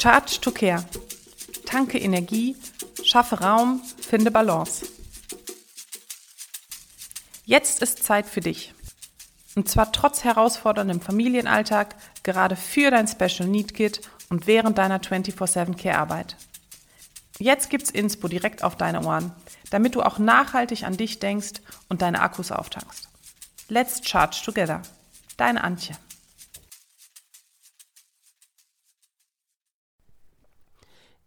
Charge to Care. Tanke Energie, schaffe Raum, finde Balance. Jetzt ist Zeit für dich. Und zwar trotz herausforderndem Familienalltag, gerade für dein Special Need Kit und während deiner 24-7 Care-Arbeit. Jetzt gibt's Inspo direkt auf deine Ohren, damit du auch nachhaltig an dich denkst und deine Akkus auftankst. Let's charge together. Deine Antje.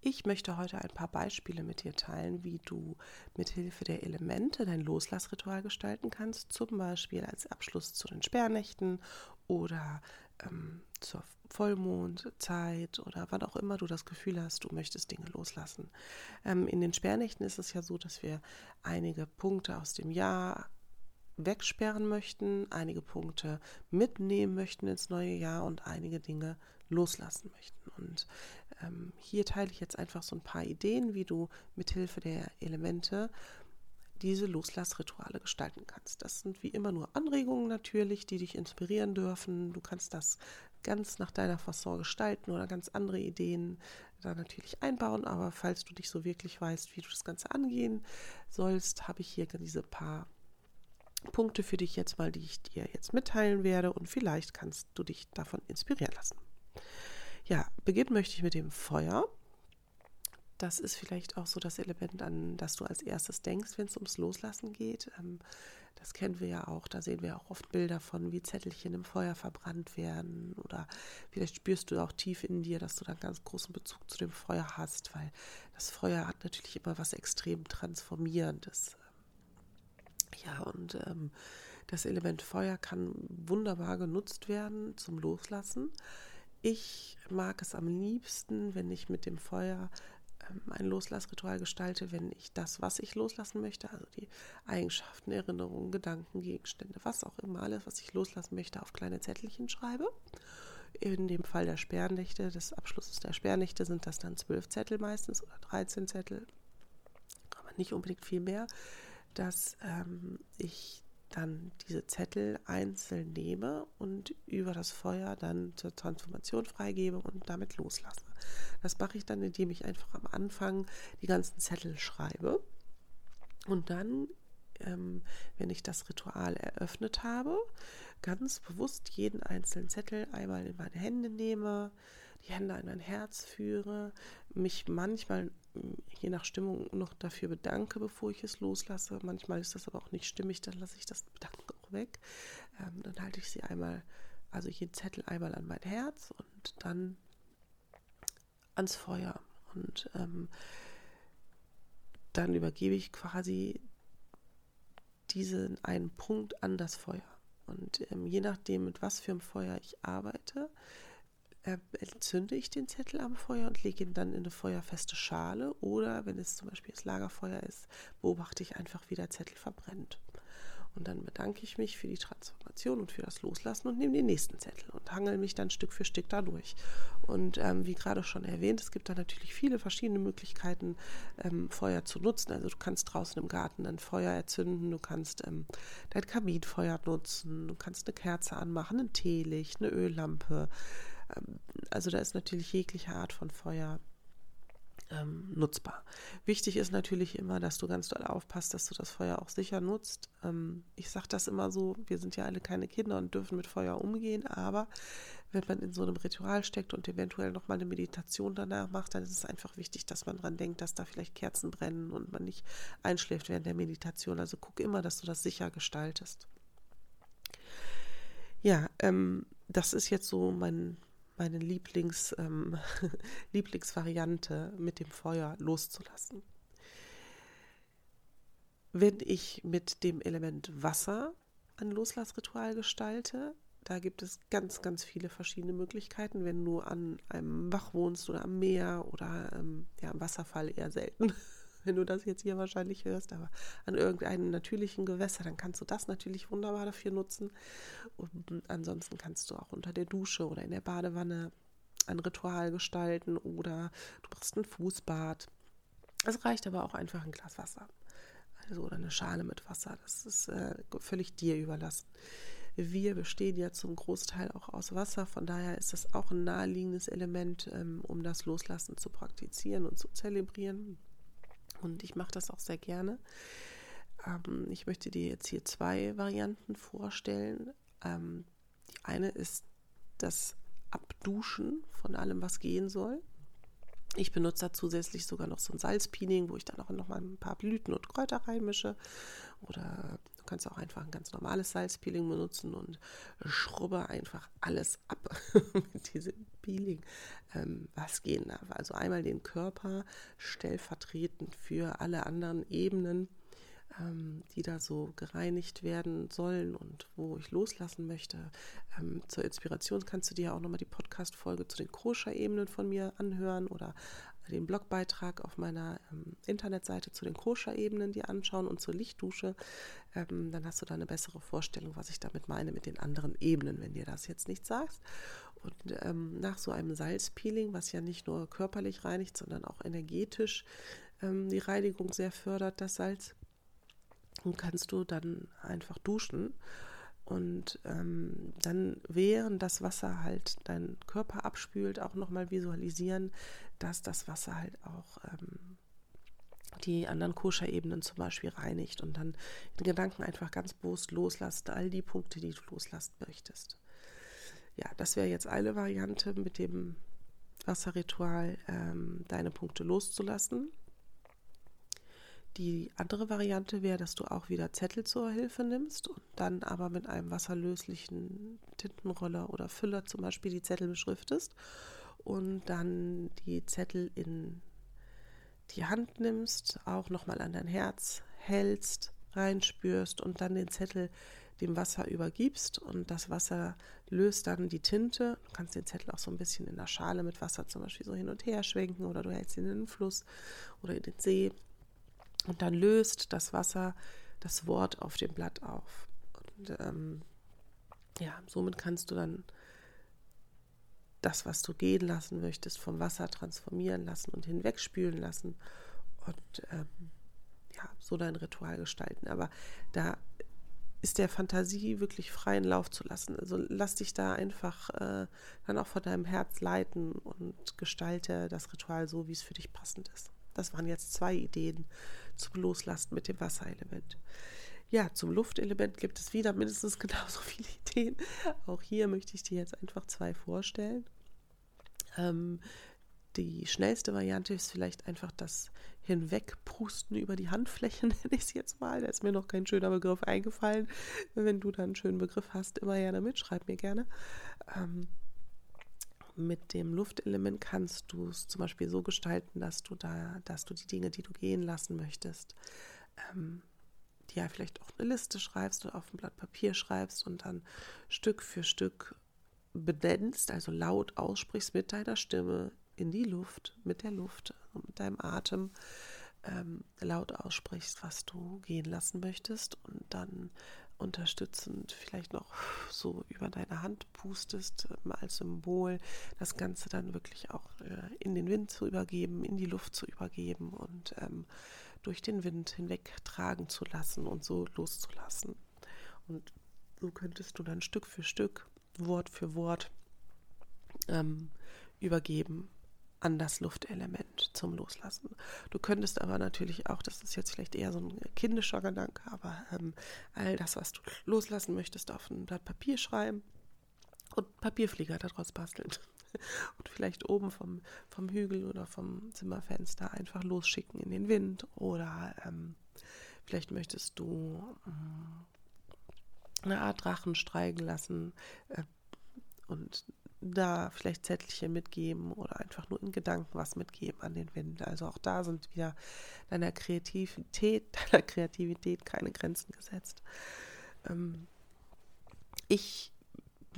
Ich möchte heute ein paar Beispiele mit dir teilen, wie du mit Hilfe der Elemente dein Loslassritual gestalten kannst, zum Beispiel als Abschluss zu den Sperrnächten oder ähm, zur Vollmondzeit oder wann auch immer du das Gefühl hast, du möchtest Dinge loslassen. Ähm, in den Sperrnächten ist es ja so, dass wir einige Punkte aus dem Jahr wegsperren möchten, einige Punkte mitnehmen möchten ins neue Jahr und einige Dinge loslassen möchten. Und ähm, hier teile ich jetzt einfach so ein paar Ideen, wie du mithilfe der Elemente diese Loslassrituale gestalten kannst. Das sind wie immer nur Anregungen natürlich, die dich inspirieren dürfen. Du kannst das ganz nach deiner Fasson gestalten oder ganz andere Ideen da natürlich einbauen. Aber falls du dich so wirklich weißt, wie du das Ganze angehen sollst, habe ich hier diese paar Punkte für dich jetzt mal, die ich dir jetzt mitteilen werde und vielleicht kannst du dich davon inspirieren lassen. Ja, beginnen möchte ich mit dem Feuer. Das ist vielleicht auch so das Element, an das du als erstes denkst, wenn es ums Loslassen geht. Ähm, das kennen wir ja auch. Da sehen wir auch oft Bilder von, wie Zettelchen im Feuer verbrannt werden. Oder vielleicht spürst du auch tief in dir, dass du da einen ganz großen Bezug zu dem Feuer hast, weil das Feuer hat natürlich immer was extrem Transformierendes. Ja, und ähm, das Element Feuer kann wunderbar genutzt werden zum Loslassen. Ich mag es am liebsten, wenn ich mit dem Feuer ähm, ein Loslassritual gestalte, wenn ich das, was ich loslassen möchte, also die Eigenschaften, Erinnerungen, Gedanken, Gegenstände, was auch immer, alles, was ich loslassen möchte, auf kleine Zettelchen schreibe. In dem Fall der Sperrnächte, des Abschlusses der Sperrnächte sind das dann zwölf Zettel meistens oder 13 Zettel, aber nicht unbedingt viel mehr, dass ähm, ich dann diese Zettel einzeln nehme und über das Feuer dann zur Transformation freigebe und damit loslasse. Das mache ich dann, indem ich einfach am Anfang die ganzen Zettel schreibe und dann, ähm, wenn ich das Ritual eröffnet habe, ganz bewusst jeden einzelnen Zettel einmal in meine Hände nehme, die Hände an mein Herz führe, mich manchmal je nach Stimmung noch dafür bedanke, bevor ich es loslasse. Manchmal ist das aber auch nicht stimmig, dann lasse ich das Bedanken auch weg. Ähm, dann halte ich sie einmal, also jeden Zettel einmal an mein Herz und dann ans Feuer. Und ähm, dann übergebe ich quasi diesen einen Punkt an das Feuer. Und ähm, je nachdem, mit was für einem Feuer ich arbeite, entzünde ich den Zettel am Feuer und lege ihn dann in eine feuerfeste Schale. Oder wenn es zum Beispiel das Lagerfeuer ist, beobachte ich einfach, wie der Zettel verbrennt. Und dann bedanke ich mich für die Transformation und für das Loslassen und nehme den nächsten Zettel und hangel mich dann Stück für Stück dadurch. Und ähm, wie gerade schon erwähnt, es gibt da natürlich viele verschiedene Möglichkeiten, ähm, Feuer zu nutzen. Also du kannst draußen im Garten ein Feuer erzünden, du kannst ähm, dein Kaminfeuer nutzen, du kannst eine Kerze anmachen, ein Teelicht, eine Öllampe. Also da ist natürlich jegliche Art von Feuer ähm, nutzbar. Wichtig ist natürlich immer, dass du ganz doll aufpasst, dass du das Feuer auch sicher nutzt. Ähm, ich sage das immer so, wir sind ja alle keine Kinder und dürfen mit Feuer umgehen, aber wenn man in so einem Ritual steckt und eventuell nochmal eine Meditation danach macht, dann ist es einfach wichtig, dass man dran denkt, dass da vielleicht Kerzen brennen und man nicht einschläft während der Meditation. Also guck immer, dass du das sicher gestaltest. Ja, ähm, das ist jetzt so mein, meine Lieblings, ähm, Lieblingsvariante mit dem Feuer loszulassen. Wenn ich mit dem Element Wasser ein Loslassritual gestalte, da gibt es ganz, ganz viele verschiedene Möglichkeiten. Wenn du an einem Bach wohnst oder am Meer oder ähm, ja, am Wasserfall eher selten, wenn du das jetzt hier wahrscheinlich hörst, aber an irgendeinem natürlichen Gewässer, dann kannst du das natürlich wunderbar dafür nutzen. Und ansonsten kannst du auch unter der Dusche oder in der Badewanne ein Ritual gestalten oder du brauchst ein Fußbad. Es reicht aber auch einfach ein Glas Wasser. Also oder eine Schale mit Wasser. Das ist äh, völlig dir überlassen. wir bestehen ja zum Großteil auch aus Wasser, von daher ist das auch ein naheliegendes Element, ähm, um das Loslassen zu praktizieren und zu zelebrieren. Und ich mache das auch sehr gerne. Ähm, ich möchte dir jetzt hier zwei Varianten vorstellen. Ähm, die eine ist das Abduschen von allem, was gehen soll. Ich benutze da zusätzlich sogar noch so ein Salzpeeling, wo ich dann auch noch mal ein paar Blüten und Kräuter reinmische. Oder kannst auch einfach ein ganz normales Salzpeeling benutzen und schrubbe einfach alles ab mit diesem Peeling, ähm, was gehen darf. Also einmal den Körper stellvertretend für alle anderen Ebenen ähm, die da so gereinigt werden sollen und wo ich loslassen möchte. Ähm, zur Inspiration kannst du dir auch nochmal die Podcast-Folge zu den Koscher-Ebenen von mir anhören oder den Blogbeitrag auf meiner ähm, Internetseite zu den Koscher-Ebenen dir anschauen und zur Lichtdusche. Ähm, dann hast du da eine bessere Vorstellung, was ich damit meine mit den anderen Ebenen, wenn dir das jetzt nicht sagst. Und ähm, nach so einem Salzpeeling, was ja nicht nur körperlich reinigt, sondern auch energetisch ähm, die Reinigung sehr fördert, das Salz, kannst du dann einfach duschen und ähm, dann während das Wasser halt deinen Körper abspült, auch nochmal visualisieren, dass das Wasser halt auch ähm, die anderen Koscher-Ebenen zum Beispiel reinigt und dann in Gedanken einfach ganz bewusst loslassen, all die Punkte, die du loslassen möchtest. Ja, das wäre jetzt eine Variante mit dem Wasserritual, ähm, deine Punkte loszulassen. Die andere Variante wäre, dass du auch wieder Zettel zur Hilfe nimmst und dann aber mit einem wasserlöslichen Tintenroller oder Füller zum Beispiel die Zettel beschriftest und dann die Zettel in die Hand nimmst, auch nochmal an dein Herz hältst, reinspürst und dann den Zettel dem Wasser übergibst und das Wasser löst dann die Tinte. Du kannst den Zettel auch so ein bisschen in der Schale mit Wasser zum Beispiel so hin und her schwenken oder du hältst ihn in den Fluss oder in den See und dann löst das Wasser das Wort auf dem Blatt auf. Und ähm, ja, somit kannst du dann das, was du gehen lassen möchtest, vom Wasser transformieren lassen und hinwegspülen lassen und ähm, ja, so dein Ritual gestalten. Aber da ist der Fantasie wirklich freien Lauf zu lassen. Also lass dich da einfach äh, dann auch von deinem Herz leiten und gestalte das Ritual so, wie es für dich passend ist. Das waren jetzt zwei Ideen zum Loslassen mit dem Wasserelement. Ja, zum Luftelement gibt es wieder mindestens genauso viele Ideen. Auch hier möchte ich dir jetzt einfach zwei vorstellen. Ähm, die schnellste Variante ist vielleicht einfach das Hinwegpusten über die Handfläche, nenne ich es jetzt mal. Da ist mir noch kein schöner Begriff eingefallen. Wenn du da einen schönen Begriff hast, immer gerne mit, schreib mir gerne. Ähm, mit dem Luftelement kannst du es zum Beispiel so gestalten, dass du da, dass du die Dinge, die du gehen lassen möchtest, ähm, ja vielleicht auch eine Liste schreibst oder auf ein Blatt Papier schreibst und dann Stück für Stück benennst, also laut aussprichst mit deiner Stimme in die Luft, mit der Luft, und mit deinem Atem ähm, laut aussprichst, was du gehen lassen möchtest. Und dann unterstützend vielleicht noch so über deine Hand pustest ähm, als Symbol, das Ganze dann wirklich auch äh, in den Wind zu übergeben, in die Luft zu übergeben und ähm, durch den Wind hinweg tragen zu lassen und so loszulassen. Und so könntest du dann Stück für Stück, Wort für Wort ähm, übergeben an das Luftelement zum Loslassen. Du könntest aber natürlich auch, das ist jetzt vielleicht eher so ein kindischer Gedanke, aber ähm, all das, was du loslassen möchtest, auf ein Blatt Papier schreiben und Papierflieger daraus basteln. Und vielleicht oben vom, vom Hügel oder vom Zimmerfenster einfach losschicken in den Wind. Oder ähm, vielleicht möchtest du ähm, eine Art Drachen streigen lassen äh, und da vielleicht Zettelchen mitgeben oder einfach nur in Gedanken was mitgeben an den Wind. Also auch da sind wieder deiner Kreativität, deiner Kreativität keine Grenzen gesetzt. Ähm, ich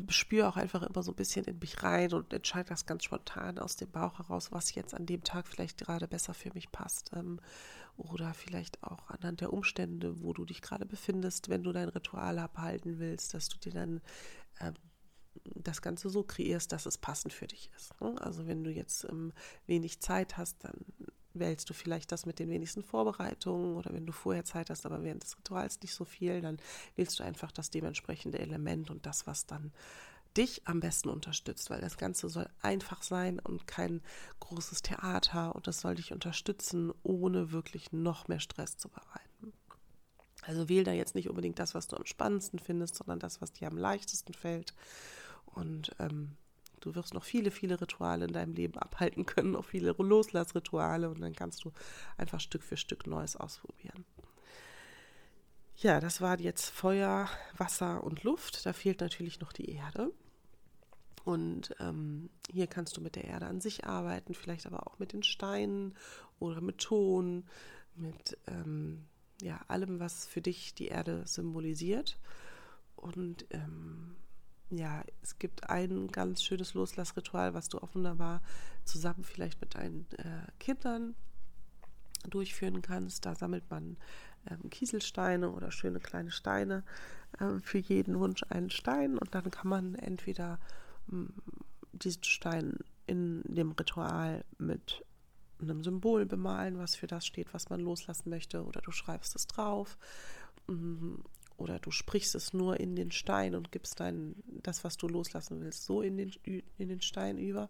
spüre auch einfach immer so ein bisschen in mich rein und entscheide das ganz spontan aus dem Bauch heraus, was jetzt an dem Tag vielleicht gerade besser für mich passt. Ähm, oder vielleicht auch anhand der Umstände, wo du dich gerade befindest, wenn du dein Ritual abhalten willst, dass du dir dann ähm, das Ganze so kreierst, dass es passend für dich ist. Ne? Also wenn du jetzt ähm, wenig Zeit hast, dann wählst du vielleicht das mit den wenigsten Vorbereitungen oder wenn du vorher Zeit hast, aber während des Rituals nicht so viel, dann wählst du einfach das dementsprechende Element und das, was dann dich am besten unterstützt, weil das Ganze soll einfach sein und kein großes Theater und das soll dich unterstützen, ohne wirklich noch mehr Stress zu bereiten. Also wähl da jetzt nicht unbedingt das, was du am spannendsten findest, sondern das, was dir am leichtesten fällt. Und ähm, du wirst noch viele, viele Rituale in deinem Leben abhalten können, auch viele Loslassrituale und dann kannst du einfach Stück für Stück Neues ausprobieren. Ja, das war jetzt Feuer, Wasser und Luft. Da fehlt natürlich noch die Erde. Und ähm, hier kannst du mit der Erde an sich arbeiten, vielleicht aber auch mit den Steinen oder mit Ton, mit ähm, ja, allem, was für dich die Erde symbolisiert. Und ähm, ja, es gibt ein ganz schönes Loslassritual, was du auch wunderbar zusammen vielleicht mit deinen äh, Kindern durchführen kannst. Da sammelt man ähm, Kieselsteine oder schöne kleine Steine. Äh, für jeden Wunsch einen Stein und dann kann man entweder diesen Stein in dem Ritual mit einem Symbol bemalen, was für das steht, was man loslassen möchte, oder du schreibst es drauf, mm, oder du sprichst es nur in den Stein und gibst dein, das, was du loslassen willst, so in den, in den Stein über.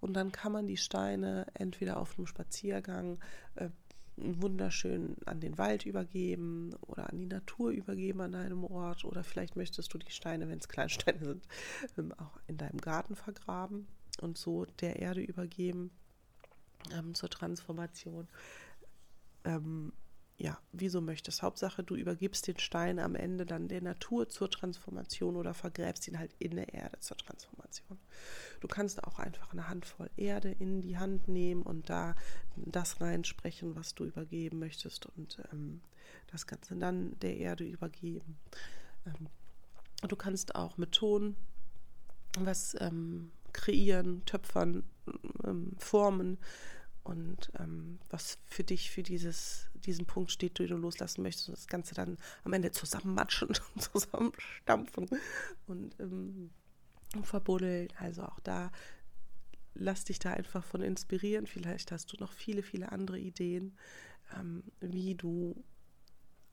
Und dann kann man die Steine entweder auf einem Spaziergang äh, wunderschön an den Wald übergeben oder an die Natur übergeben an deinem Ort oder vielleicht möchtest du die Steine, wenn es Kleinsteine sind, ähm, auch in deinem Garten vergraben und so der Erde übergeben ähm, zur Transformation. Ähm, ja, wie so möchtest. Hauptsache, du übergibst den Stein am Ende dann der Natur zur Transformation oder vergräbst ihn halt in der Erde zur Transformation. Du kannst auch einfach eine Handvoll Erde in die Hand nehmen und da das reinsprechen, was du übergeben möchtest und ähm, das Ganze dann der Erde übergeben. Ähm, du kannst auch mit Ton was ähm, kreieren, töpfern, ähm, formen und ähm, was für dich für dieses, diesen Punkt steht, den du loslassen möchtest und das Ganze dann am Ende zusammenmatschen und zusammenstampfen und ähm, verbuddeln. Also auch da lass dich da einfach von inspirieren. Vielleicht hast du noch viele, viele andere Ideen, ähm, wie du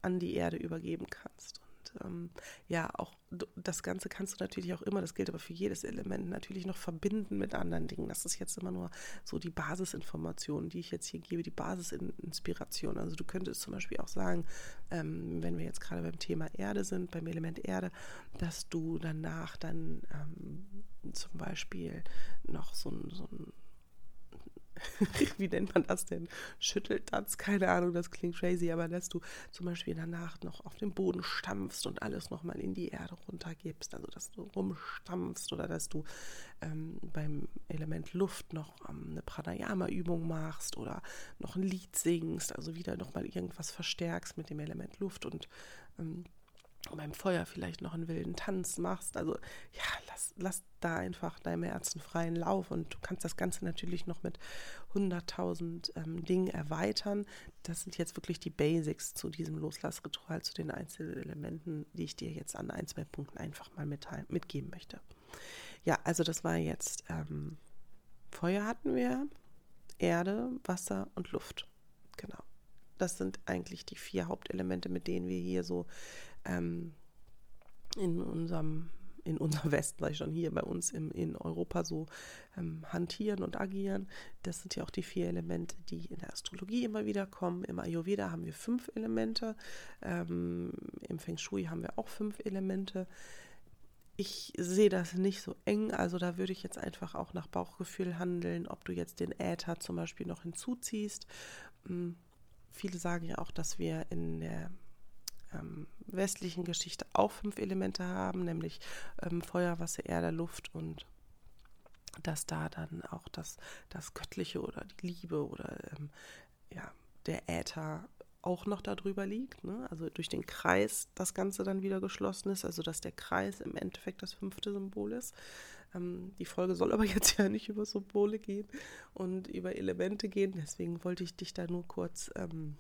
an die Erde übergeben kannst ähm, ja, auch das Ganze kannst du natürlich auch immer, das gilt aber für jedes Element, natürlich noch verbinden mit anderen Dingen. Das ist jetzt immer nur so die Basisinformation, die ich jetzt hier gebe, die Basisinspiration. Also du könntest zum Beispiel auch sagen, ähm, wenn wir jetzt gerade beim Thema Erde sind, beim Element Erde, dass du danach dann ähm, zum Beispiel noch so ein, so ein wie nennt man das denn? Schüttelt das, keine Ahnung, das klingt crazy, aber dass du zum Beispiel danach noch auf den Boden stampfst und alles nochmal in die Erde runtergibst, also dass du rumstampfst oder dass du ähm, beim Element Luft noch ähm, eine Pranayama-Übung machst oder noch ein Lied singst, also wieder nochmal irgendwas verstärkst mit dem Element Luft und ähm, beim Feuer vielleicht noch einen wilden Tanz machst. Also ja, lass, lass da einfach deinem Herzen freien Lauf und du kannst das Ganze natürlich noch mit 100.000 ähm, Dingen erweitern. Das sind jetzt wirklich die Basics zu diesem Loslassritual, zu den einzelnen Elementen, die ich dir jetzt an ein, zwei Punkten einfach mal mitteilen, mitgeben möchte. Ja, also das war jetzt ähm, Feuer hatten wir, Erde, Wasser und Luft. Genau. Das sind eigentlich die vier Hauptelemente, mit denen wir hier so ähm, in unserem in unserem Westen, sag ich schon hier bei uns im, in Europa so ähm, hantieren und agieren. Das sind ja auch die vier Elemente, die in der Astrologie immer wieder kommen. Im Ayurveda haben wir fünf Elemente, ähm, im Feng Shui haben wir auch fünf Elemente. Ich sehe das nicht so eng, also da würde ich jetzt einfach auch nach Bauchgefühl handeln, ob du jetzt den Äther zum Beispiel noch hinzuziehst. Ähm, viele sagen ja auch, dass wir in der ähm, westlichen Geschichte auch fünf Elemente haben, nämlich ähm, Feuer, Wasser, Erde, Luft und dass da dann auch das, das Göttliche oder die Liebe oder ähm, ja, der Äther auch noch darüber liegt, ne? also durch den Kreis das Ganze dann wieder geschlossen ist, also dass der Kreis im Endeffekt das fünfte Symbol ist. Ähm, die Folge soll aber jetzt ja nicht über Symbole gehen und über Elemente gehen, deswegen wollte ich dich da nur kurz ähm,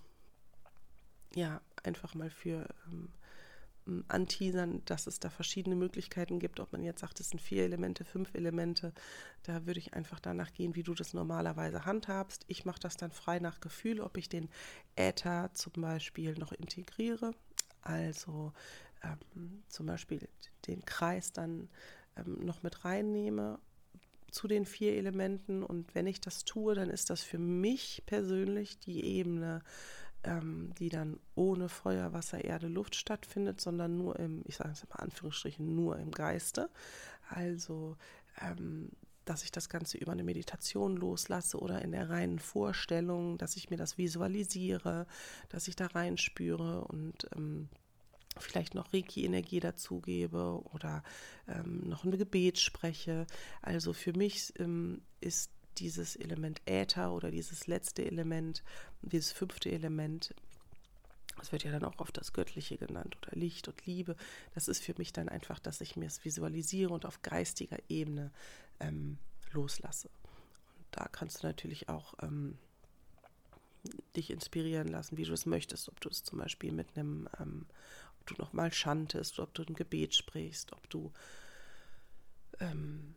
ja, einfach mal für ähm, ähm, anteasern, dass es da verschiedene Möglichkeiten gibt, ob man jetzt sagt, es sind vier Elemente, fünf Elemente. Da würde ich einfach danach gehen, wie du das normalerweise handhabst. Ich mache das dann frei nach Gefühl, ob ich den Äther zum Beispiel noch integriere. Also ähm, zum Beispiel den Kreis dann ähm, noch mit reinnehme zu den vier Elementen. Und wenn ich das tue, dann ist das für mich persönlich die Ebene, ähm, die dann ohne Feuer, Wasser, Erde, Luft stattfindet, sondern nur im, ich sage es mal Anführungsstrichen, nur im Geiste. Also, ähm, dass ich das Ganze über eine Meditation loslasse oder in der reinen Vorstellung, dass ich mir das visualisiere, dass ich da reinspüre und ähm, vielleicht noch Reiki-Energie dazugebe oder ähm, noch ein Gebet spreche. Also für mich ähm, ist dieses Element Äther oder dieses letzte Element, dieses fünfte Element, das wird ja dann auch oft das Göttliche genannt oder Licht und Liebe. Das ist für mich dann einfach, dass ich mir es visualisiere und auf geistiger Ebene ähm, loslasse. Und da kannst du natürlich auch ähm, dich inspirieren lassen, wie du es möchtest. Ob du es zum Beispiel mit einem, ähm, ob du nochmal chantest, ob du ein Gebet sprichst, ob du ähm,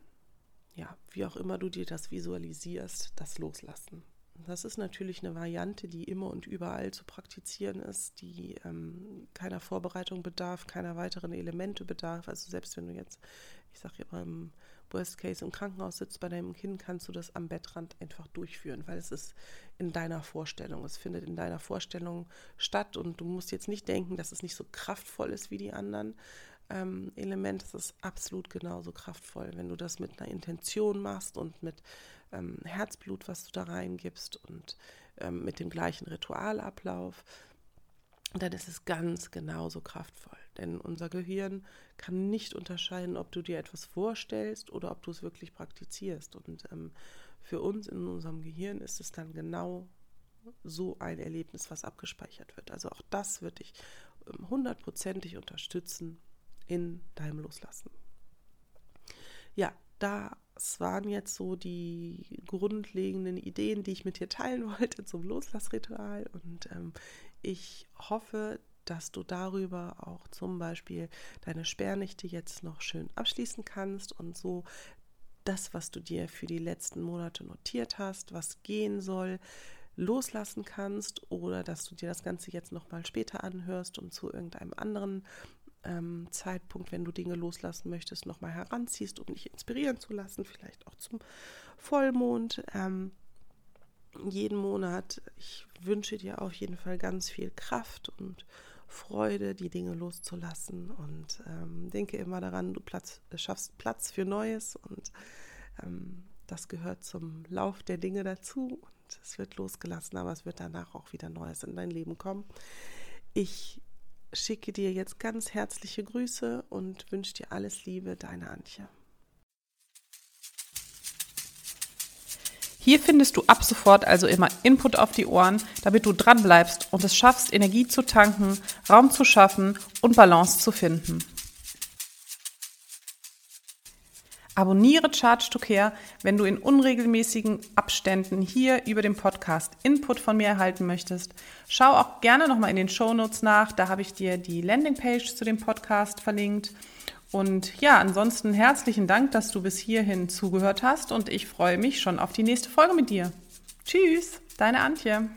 ja, wie auch immer du dir das visualisierst, das Loslassen. Das ist natürlich eine Variante, die immer und überall zu praktizieren ist, die ähm, keiner Vorbereitung bedarf, keiner weiteren Elemente bedarf. Also selbst wenn du jetzt, ich sage ja beim Worst Case im Krankenhaus sitzt bei deinem Kind, kannst du das am Bettrand einfach durchführen, weil es ist in deiner Vorstellung. Es findet in deiner Vorstellung statt und du musst jetzt nicht denken, dass es nicht so kraftvoll ist wie die anderen, ähm, Element ist es absolut genauso kraftvoll, wenn du das mit einer Intention machst und mit ähm, Herzblut, was du da reingibst und ähm, mit dem gleichen Ritualablauf. Dann ist es ganz genauso kraftvoll. Denn unser Gehirn kann nicht unterscheiden, ob du dir etwas vorstellst oder ob du es wirklich praktizierst. Und ähm, für uns in unserem Gehirn ist es dann genau so ein Erlebnis, was abgespeichert wird. Also auch das wird dich ähm, hundertprozentig unterstützen, in deinem Loslassen. Ja, das waren jetzt so die grundlegenden Ideen, die ich mit dir teilen wollte zum Loslassritual. Und ähm, ich hoffe, dass du darüber auch zum Beispiel deine Sperrnächte jetzt noch schön abschließen kannst und so das, was du dir für die letzten Monate notiert hast, was gehen soll, loslassen kannst oder dass du dir das Ganze jetzt nochmal später anhörst und zu irgendeinem anderen ähm, Zeitpunkt, wenn du Dinge loslassen möchtest, nochmal heranziehst, um dich inspirieren zu lassen, vielleicht auch zum Vollmond. Ähm, jeden Monat. Ich wünsche dir auf jeden Fall ganz viel Kraft und Freude, die Dinge loszulassen. Und ähm, denke immer daran, du Platz, schaffst Platz für Neues und ähm, das gehört zum Lauf der Dinge dazu. Und es wird losgelassen, aber es wird danach auch wieder Neues in dein Leben kommen. Ich schicke dir jetzt ganz herzliche Grüße und wünsche dir alles Liebe, deine Antje. Hier findest du ab sofort also immer Input auf die Ohren, damit du dran bleibst und es schaffst, Energie zu tanken, Raum zu schaffen und Balance zu finden. Abonniere Care, wenn du in unregelmäßigen Abständen hier über den Podcast Input von mir erhalten möchtest. Schau auch gerne nochmal in den Show Notes nach, da habe ich dir die Landingpage zu dem Podcast verlinkt. Und ja, ansonsten herzlichen Dank, dass du bis hierhin zugehört hast und ich freue mich schon auf die nächste Folge mit dir. Tschüss, deine Antje.